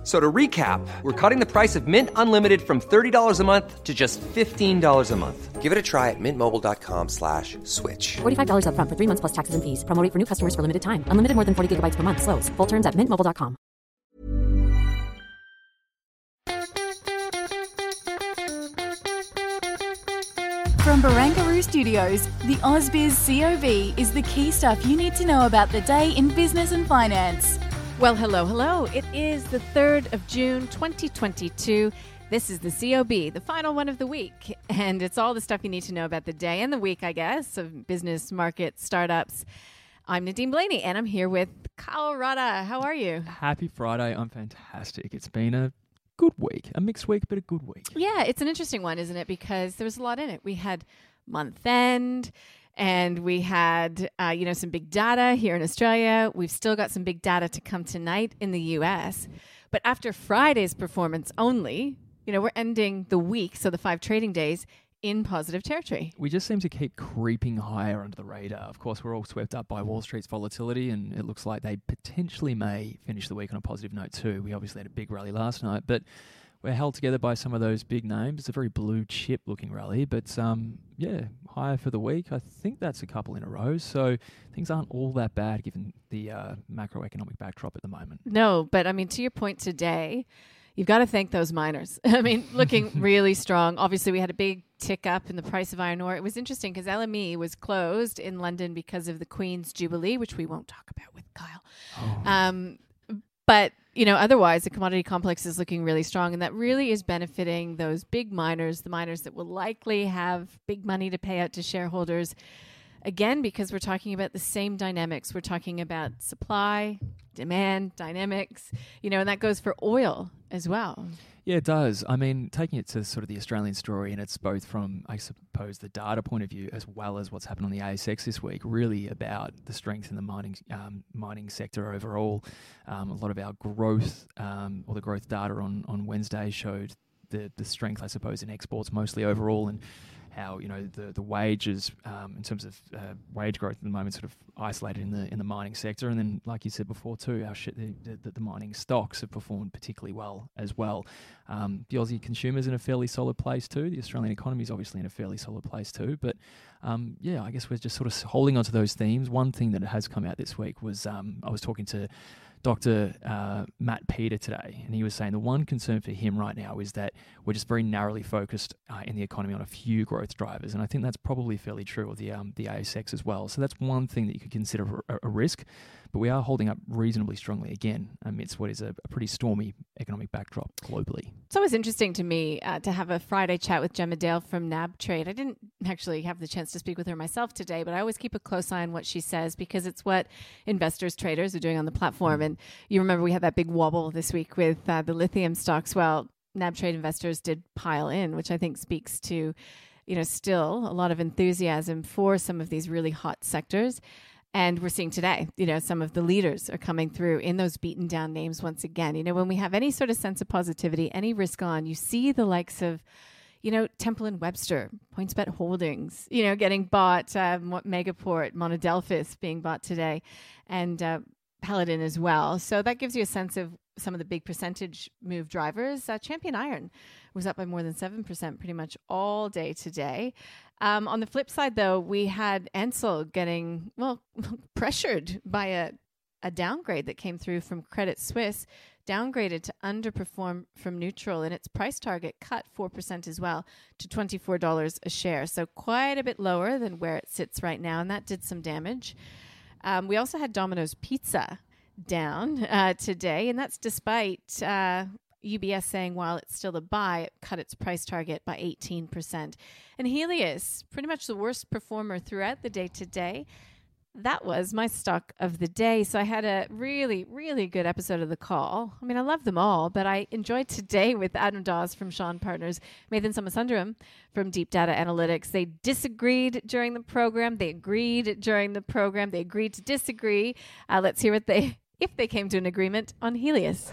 F- So to recap, we're cutting the price of Mint Unlimited from $30 a month to just $15 a month. Give it a try at mintmobile.com slash switch. $45 upfront for three months plus taxes and fees. Promo rate for new customers for limited time. Unlimited more than 40 gigabytes per month. Slows. Full terms at mintmobile.com. From Barangaroo Studios, the AusBiz COB is the key stuff you need to know about the day in business and finance. Well, hello, hello. It is the 3rd of June, 2022. This is the COB, the final one of the week. And it's all the stuff you need to know about the day and the week, I guess, of business, market, startups. I'm Nadine Blayney, and I'm here with Kyle Rodda. How are you? Happy Friday. I'm fantastic. It's been a good week, a mixed week, but a good week. Yeah, it's an interesting one, isn't it? Because there was a lot in it. We had month end, and we had uh, you know some big data here in Australia. We've still got some big data to come tonight in the U.S. But after Friday's performance only, you know we're ending the week, so the five trading days in positive territory. We just seem to keep creeping higher under the radar. Of course, we're all swept up by Wall Street's volatility, and it looks like they potentially may finish the week on a positive note too. We obviously had a big rally last night, but we're held together by some of those big names. It's a very blue chip looking rally, but um, yeah, higher for the week. I think that's a couple in a row. So things aren't all that bad given the uh, macroeconomic backdrop at the moment. No, but I mean, to your point today, you've got to thank those miners. I mean, looking really strong. Obviously, we had a big tick up in the price of iron ore. It was interesting because LME was closed in London because of the Queen's Jubilee, which we won't talk about with Kyle. Um, but you know, otherwise, the commodity complex is looking really strong, and that really is benefiting those big miners, the miners that will likely have big money to pay out to shareholders. Again, because we're talking about the same dynamics. We're talking about supply, demand dynamics, you know, and that goes for oil as well. Yeah, it does. I mean, taking it to sort of the Australian story, and it's both from, I suppose, the data point of view as well as what's happened on the ASX this week. Really about the strength in the mining um, mining sector overall. Um, a lot of our growth, um, or the growth data on on Wednesday showed the the strength, I suppose, in exports mostly overall, and how you know the the wages um, in terms of uh, wage growth at the moment sort of isolated in the in the mining sector, and then like you said before too, how shit the, the, the mining stocks have performed particularly well as well. Um, the Aussie consumers in a fairly solid place too. The Australian economy is obviously in a fairly solid place too. But um, yeah, I guess we're just sort of holding on to those themes. One thing that has come out this week was um, I was talking to Dr. Uh, Matt Peter today, and he was saying the one concern for him right now is that we're just very narrowly focused uh, in the economy on a few growth drivers, and I think that's probably fairly true of the um, the ASX as well. So that's one thing that you could consider a, a risk, but we are holding up reasonably strongly again amidst what is a, a pretty stormy economic backdrop globally. It's always interesting to me uh, to have a Friday chat with Gemma Dale from NAB Trade. I didn't actually have the chance to speak with her myself today, but I always keep a close eye on what she says because it's what investors, traders are doing on the platform. And you remember we had that big wobble this week with uh, the lithium stocks. Well, NAB Trade investors did pile in, which I think speaks to, you know, still a lot of enthusiasm for some of these really hot sectors. And we're seeing today, you know, some of the leaders are coming through in those beaten down names once again. You know, when we have any sort of sense of positivity, any risk on, you see the likes of, you know, Temple and Webster, PointsBet Holdings, you know, getting bought, uh, Megaport, Monadelphous being bought today, and uh, Paladin as well. So that gives you a sense of some of the big percentage move drivers. Uh, Champion Iron was up by more than 7% pretty much all day today. Um, on the flip side, though, we had Ansell getting, well, pressured by a, a downgrade that came through from Credit Suisse, downgraded to underperform from neutral, and its price target cut 4% as well to $24 a share. So quite a bit lower than where it sits right now, and that did some damage. Um, we also had Domino's Pizza down uh, today, and that's despite uh, UBS saying while it's still a buy, it cut its price target by 18%. And Healius, pretty much the worst performer throughout the day today. That was my stock of the day. So I had a really, really good episode of The Call. I mean, I love them all, but I enjoyed today with Adam Dawes from Shaw and Partners, Nathan Samasundaram from Deep Data Analytics. They disagreed during the program. They agreed during the program. They agreed to disagree. Uh, let's hear what they if they came to an agreement on Healius.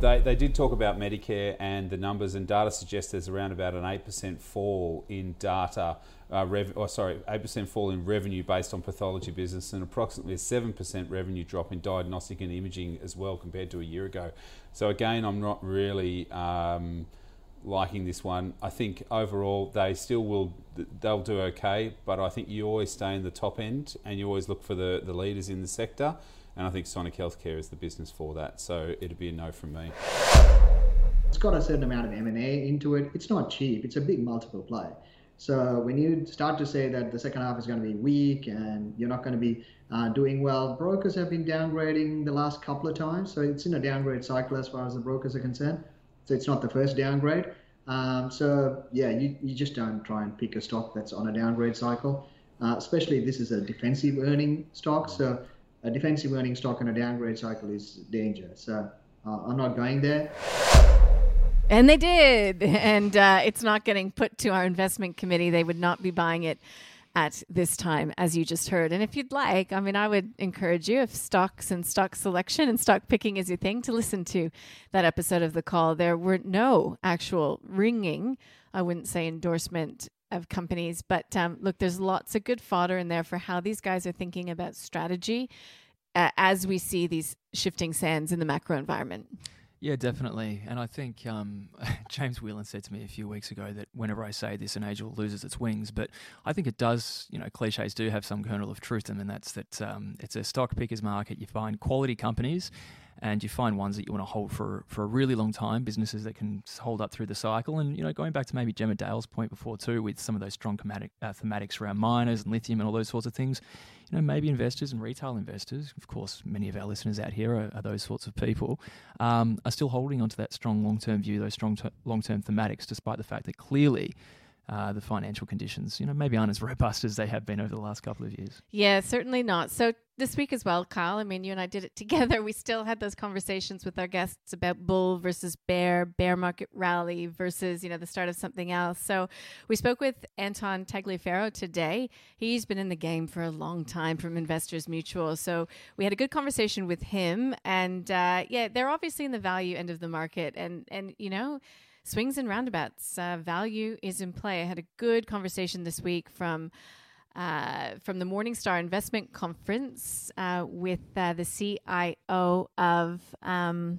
They, they did talk about Medicare and the numbers, and data suggests there's around about an 8% fall in data, uh, rev, or sorry, 8% fall in revenue based on pathology business, and approximately a 7% revenue drop in diagnostic and imaging as well compared to a year ago. So, again, I'm not really. Um, liking this one. I think overall they still will they'll do okay, but I think you always stay in the top end and you always look for the, the leaders in the sector. And I think Sonic Healthcare is the business for that. So it'd be a no from me. It's got a certain amount of M&A into it. It's not cheap. It's a big multiple play. So when you start to say that the second half is going to be weak and you're not going to be uh, doing well, brokers have been downgrading the last couple of times. So it's in a downgrade cycle as far as the brokers are concerned. So it's not the first downgrade. Um, so yeah, you, you just don't try and pick a stock that's on a downgrade cycle. Uh, especially this is a defensive earning stock. So a defensive earning stock in a downgrade cycle is danger. So uh, I'm not going there. And they did. And uh, it's not getting put to our investment committee. They would not be buying it at this time, as you just heard. And if you'd like, I mean, I would encourage you, if stocks and stock selection and stock picking is your thing, to listen to that episode of the call. There were no actual ringing, I wouldn't say endorsement of companies. But um, look, there's lots of good fodder in there for how these guys are thinking about strategy uh, as we see these shifting sands in the macro environment. Yeah, definitely. And I think um, James Whelan said to me a few weeks ago that whenever I say this, an angel loses its wings. But I think it does, you know, cliches do have some kernel of truth in them, and that's that um, it's a stock picker's market. You find quality companies and you find ones that you want to hold for for a really long time, businesses that can hold up through the cycle. And you know, going back to maybe Gemma Dale's point before too, with some of those strong thematic, uh, thematics around miners and lithium and all those sorts of things, you know, maybe investors and retail investors, of course, many of our listeners out here are, are those sorts of people, um, are still holding onto that strong long term view, those strong long term thematics, despite the fact that clearly uh, the financial conditions, you know, maybe aren't as robust as they have been over the last couple of years. Yeah, certainly not. So this week as well, Kyle. I mean, you and I did it together. We still had those conversations with our guests about bull versus bear, bear market rally versus, you know, the start of something else. So we spoke with Anton Tagliaferro today. He's been in the game for a long time from Investors Mutual. So we had a good conversation with him. And uh, yeah, they're obviously in the value end of the market. And, and you know, swings and roundabouts. Uh, value is in play. I had a good conversation this week from. Uh, from the Morningstar Investment Conference uh, with uh, the CIO of, um,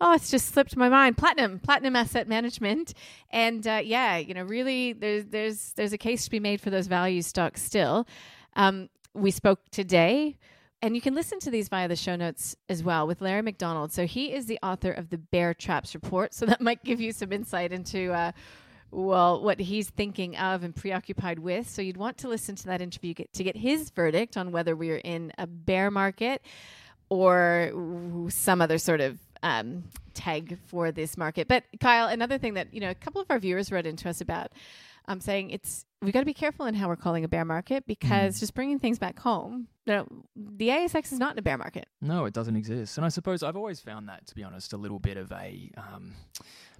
oh, it's just slipped my mind, Platinum, Platinum Asset Management, and uh, yeah, you know, really, there's there's there's a case to be made for those value stocks still. Um, we spoke today and you can listen to these via the show notes as well with Larry McDonald. So he is the author of the Bear Traps Report. So that might give you some insight into, uh, well, what he's thinking of and preoccupied with. So you'd want to listen to that interview get, to get his verdict on whether we are in a bear market or some other sort of um, tag for this market. But Kyle, another thing that you know, a couple of our viewers wrote into us about I'm saying it's we got to be careful in how we're calling a bear market because mm. just bringing things back home, you know, the ASX is not in a bear market. No, it doesn't exist. And I suppose I've always found that, to be honest, a little bit of a um,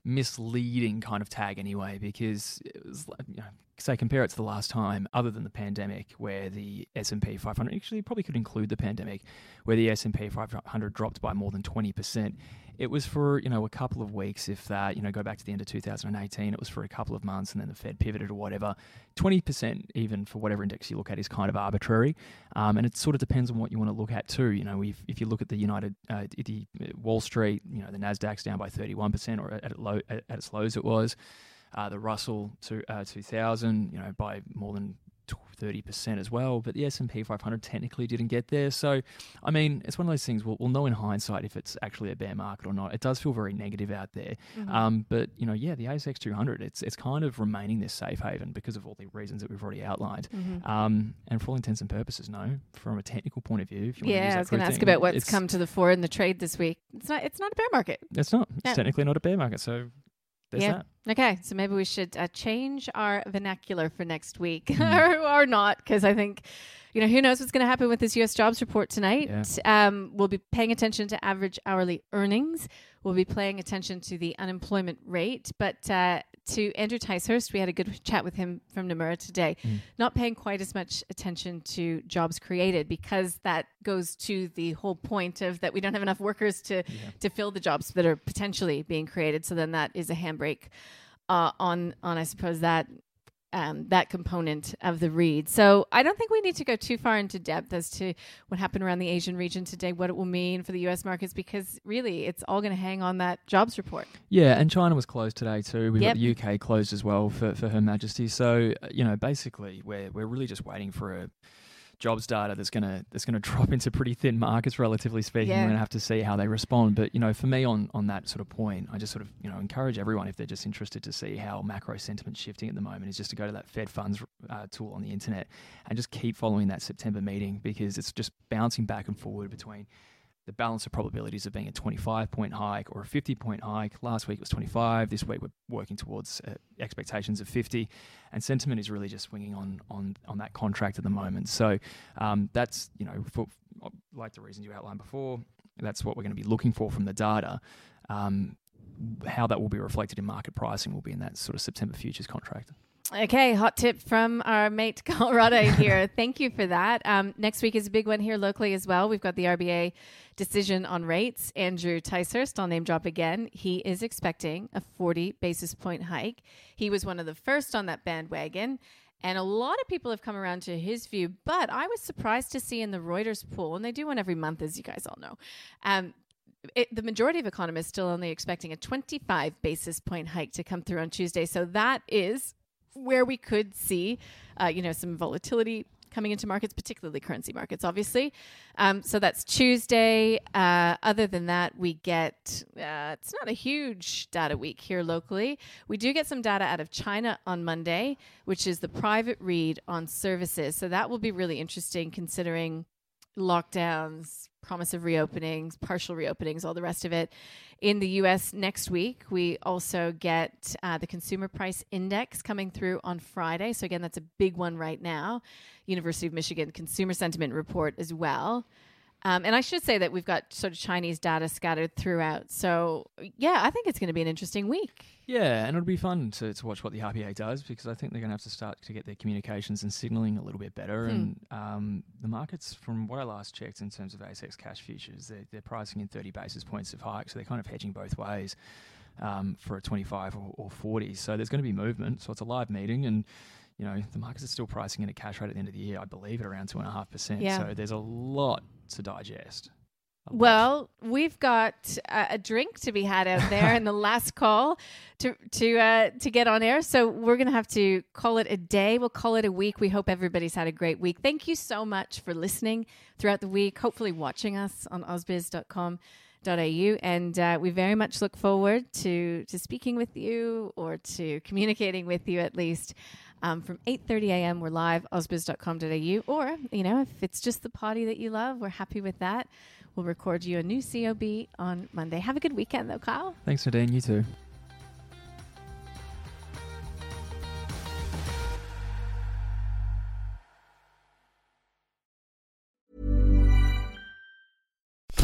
misleading kind of tag anyway, because it was, you know, say compare it to the last time, other than the pandemic, where the S and P 500 actually probably could include the pandemic, where the S and P 500 dropped by more than 20 percent. It was for you know a couple of weeks, if that. You know, go back to the end of 2018, it was for a couple of months, and then the Fed pivoted or whatever. 20 percent, even for whatever index you look at, is kind of arbitrary, um, and it sort of depends on what you want to look at too. You know, if, if you look at the United, uh, the uh, Wall Street, you know, the Nasdaq's down by 31 percent, or at, low, at, at its lows it was. Uh, the Russell to, uh, 2000, you know, by more than 30% as well, but the S&P 500 technically didn't get there. So, I mean, it's one of those things we'll, we'll know in hindsight if it's actually a bear market or not. It does feel very negative out there. Mm-hmm. Um, but, you know, yeah, the ASX 200, it's it's kind of remaining this safe haven because of all the reasons that we've already outlined. Mm-hmm. Um, and for all intents and purposes, no, from a technical point of view. yeah, I was going to ask about what's come to the fore in the trade this week. It's not, it's not a bear market. It's not. It's technically not a bear market. So there's yeah. That. Okay, so maybe we should uh, change our vernacular for next week, mm. or, or not, because I think, you know, who knows what's going to happen with this U.S. jobs report tonight? Yeah. Um, we'll be paying attention to average hourly earnings. We'll be paying attention to the unemployment rate. But uh, to Andrew Ticehurst, we had a good chat with him from Nomura today. Not paying quite as much attention to jobs created because that goes to the whole point of that we don't have enough workers to to fill the jobs that are potentially being created. So then that is a handbrake uh, on on I suppose that um, that component of the read. So I don't think we need to go too far into depth as to what happened around the Asian region today, what it will mean for the U.S. markets, because really it's all going to hang on that jobs report. Yeah, and China was closed today too. We've Yep. got the UK closed as well for, for Her Majesty. So you know, basically, we're we're really just waiting for a jobs data that's gonna that's gonna drop into pretty thin markets, relatively speaking. Yeah. We're gonna have to see how they respond. But you know, for me on on that sort of point, I just sort of you know encourage everyone if they're just interested to see how macro sentiment's shifting at the moment is just to go to that Fed funds uh, tool on the internet and just keep following that September meeting because it's just bouncing back and forward between the balance of probabilities of being a 25 point hike or a 50 point hike. Last week it was 25. This week we're working towards uh, expectations of 50, and sentiment is really just swinging on on on that contract at the moment. So um, that's you know for, like the reasons you outlined before. That's what we're going to be looking for from the data. Um, how that will be reflected in market pricing will be in that sort of September futures contract. Okay, hot tip from our mate Colorado here. Thank you for that. Um, next week is a big one here locally as well. We've got the RBA decision on rates. Andrew Ticehurst, I'll name drop again. He is expecting a 40 basis point hike. He was one of the first on that bandwagon. And a lot of people have come around to his view, but I was surprised to see in the Reuters poll, and they do one every month, as you guys all know, um, it, the majority of economists still only expecting a 25 basis point hike to come through on Tuesday. So that is where we could see, uh, you know, some volatility coming into markets, particularly currency markets, obviously. Um, so that's Tuesday. Uh, other than that, we get uh, it's not a huge data week here locally. We do get some data out of China on Monday, which is the private read on services. So that will be really interesting considering lockdowns, promise of reopenings, partial reopenings, all the rest of it. In the US next week, we also get uh, the consumer price index coming through on Friday. So, again, that's a big one right now. University of Michigan consumer sentiment report as well. Um, and I should say that we've got sort of Chinese data scattered throughout. So, yeah, I think it's going to be an interesting week. Yeah, and it'll be fun to, to watch what the RBA does because I think they're going to have to start to get their communications and signaling a little bit better. And um, the markets, from what I last checked in terms of ASX cash futures, they're, they're pricing in 30 basis points of hike. So they're kind of hedging both ways um, for a 25 or, or 40. So there's going to be movement. So it's a live meeting. And, you know, the markets are still pricing in a cash rate at the end of the year, I believe, at around 2.5%. Yeah. So there's a lot to digest. Well, we've got uh, a drink to be had out there in the last call to to uh, to get on air. So we're gonna have to call it a day. We'll call it a week. We hope everybody's had a great week. Thank you so much for listening throughout the week. Hopefully, watching us on ausbiz.com. au and uh, we very much look forward to to speaking with you or to communicating with you at least um, from 8.30 a.m we're live ausbiz.com.au or you know if it's just the party that you love we're happy with that we'll record you a new cob on monday have a good weekend though kyle Thanks, Nadine. You too.